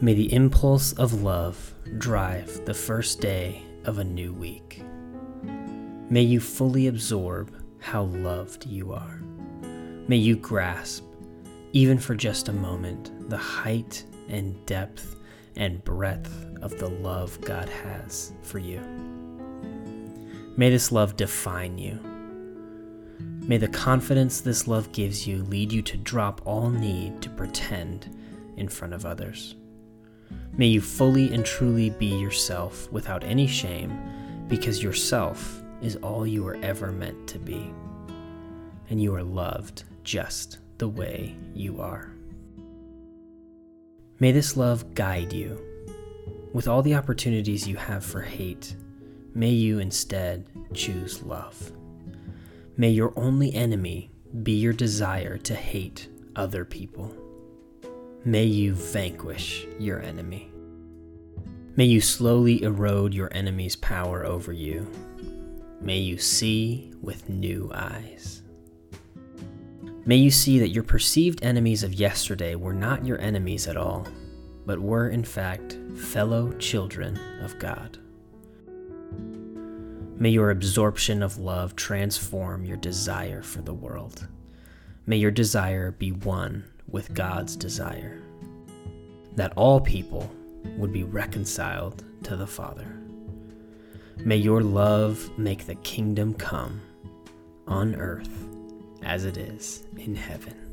May the impulse of love drive the first day of a new week. May you fully absorb how loved you are. May you grasp, even for just a moment, the height and depth and breadth of the love God has for you. May this love define you. May the confidence this love gives you lead you to drop all need to pretend in front of others. May you fully and truly be yourself without any shame, because yourself is all you were ever meant to be. And you are loved just the way you are. May this love guide you. With all the opportunities you have for hate, may you instead choose love. May your only enemy be your desire to hate other people. May you vanquish your enemy. May you slowly erode your enemy's power over you. May you see with new eyes. May you see that your perceived enemies of yesterday were not your enemies at all, but were in fact fellow children of God. May your absorption of love transform your desire for the world. May your desire be one with God's desire, that all people would be reconciled to the Father. May your love make the kingdom come on earth as it is in heaven.